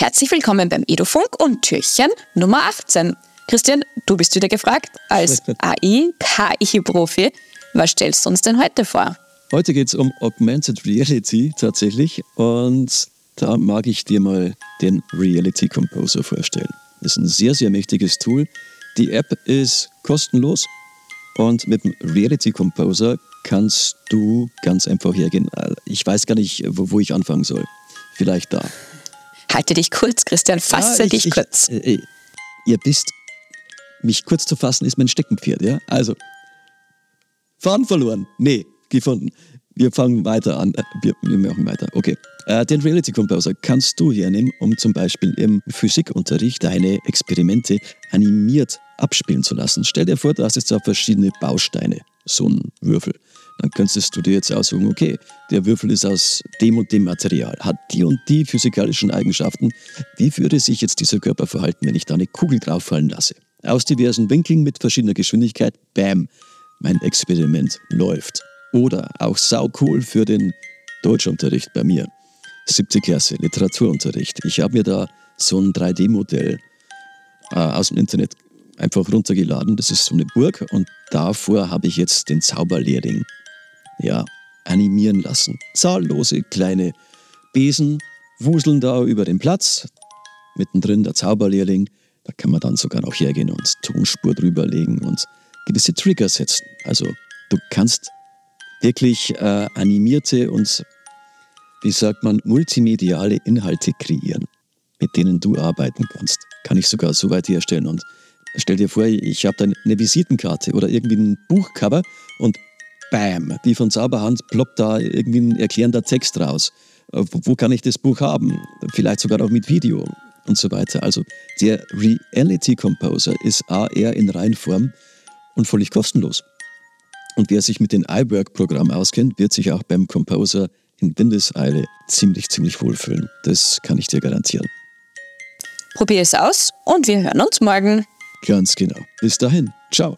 Herzlich willkommen beim Edufunk und Türchen Nummer 18. Christian, du bist wieder gefragt als AI-KI-Profi. Was stellst du uns denn heute vor? Heute geht es um Augmented Reality tatsächlich und da mag ich dir mal den Reality Composer vorstellen. Das ist ein sehr, sehr mächtiges Tool. Die App ist kostenlos und mit dem Reality Composer kannst du ganz einfach hergehen. Ich weiß gar nicht, wo, wo ich anfangen soll. Vielleicht da. Halte dich kurz, Christian, fasse ja, ich, dich ich, kurz. Äh, äh, ihr bist, mich kurz zu fassen ist mein Steckenpferd, ja? Also, Fahren verloren. Nee, gefunden. Wir fangen weiter an. Äh, wir, wir machen weiter. Okay. Äh, den Reality Composer kannst du hernehmen, um zum Beispiel im Physikunterricht deine Experimente animiert abspielen zu lassen. Stell dir vor, du hast jetzt auch verschiedene Bausteine, so ein Würfel. Dann könntest du dir jetzt aussuchen, okay, der Würfel ist aus dem und dem Material, hat die und die physikalischen Eigenschaften. Wie würde sich jetzt dieser Körper verhalten, wenn ich da eine Kugel drauffallen lasse? Aus diversen Winkeln mit verschiedener Geschwindigkeit, bam, mein Experiment läuft. Oder auch saucool für den Deutschunterricht bei mir. Siebte Klasse, Literaturunterricht. Ich habe mir da so ein 3D-Modell äh, aus dem Internet einfach runtergeladen. Das ist so eine Burg und davor habe ich jetzt den Zauberlehrling ja, animieren lassen. Zahllose kleine Besen wuseln da über den Platz. Mittendrin der Zauberlehrling. Da kann man dann sogar noch hergehen und Tonspur drüberlegen und gewisse Trigger setzen. Also du kannst wirklich äh, animierte und, wie sagt man, multimediale Inhalte kreieren, mit denen du arbeiten kannst. Kann ich sogar so weit herstellen. Und stell dir vor, ich habe da eine Visitenkarte oder irgendwie ein Buchcover und bam, die von Zauberhand ploppt da irgendwie ein erklärender Text raus. Äh, wo kann ich das Buch haben? Vielleicht sogar auch mit Video und so weiter. Also der Reality Composer ist AR in Reinform und völlig kostenlos. Und wer sich mit dem iWork-Programm auskennt, wird sich auch beim Composer in Windeseile ziemlich, ziemlich wohlfühlen. Das kann ich dir garantieren. Probier es aus und wir hören uns morgen. Ganz genau. Bis dahin. Ciao.